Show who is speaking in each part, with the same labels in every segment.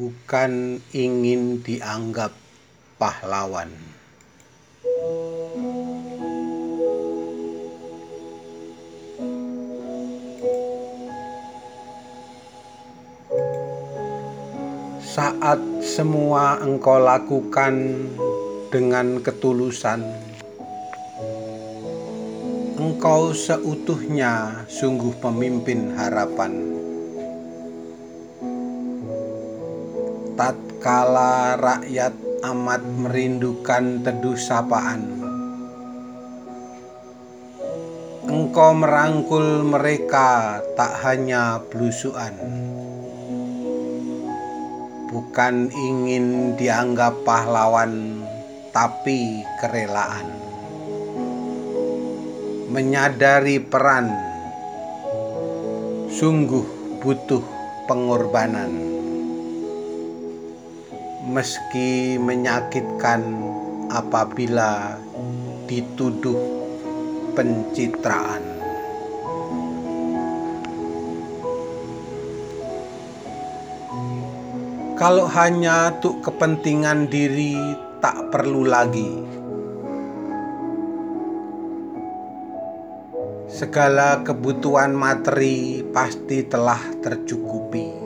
Speaker 1: bukan ingin dianggap pahlawan. Saat semua engkau lakukan dengan ketulusan, engkau seutuhnya sungguh pemimpin harapan. Tatkala rakyat amat merindukan teduh sapaan. Engkau merangkul mereka tak hanya belusuan, bukan ingin dianggap pahlawan, tapi kerelaan. Menyadari peran sungguh butuh pengorbanan meski menyakitkan apabila dituduh pencitraan. Kalau hanya untuk kepentingan diri, tak perlu lagi. Segala kebutuhan materi pasti telah tercukupi.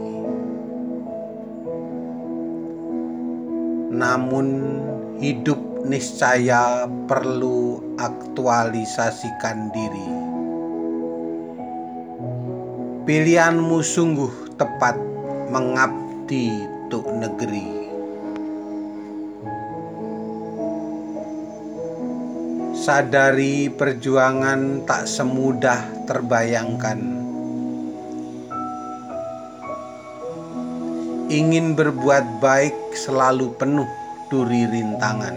Speaker 1: Namun hidup niscaya perlu aktualisasikan diri. Pilihanmu sungguh tepat mengabdi untuk negeri. Sadari perjuangan tak semudah terbayangkan ingin berbuat baik selalu penuh duri rintangan.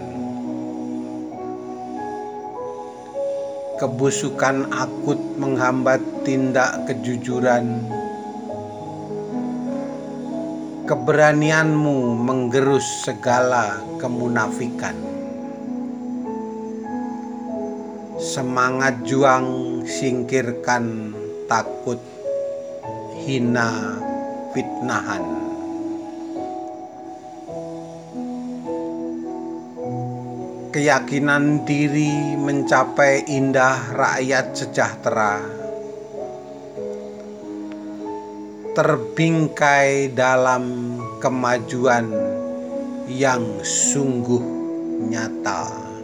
Speaker 1: Kebusukan akut menghambat tindak kejujuran. Keberanianmu menggerus segala kemunafikan. Semangat juang singkirkan takut hina fitnahan. Keyakinan diri mencapai indah rakyat sejahtera, terbingkai dalam kemajuan yang sungguh nyata.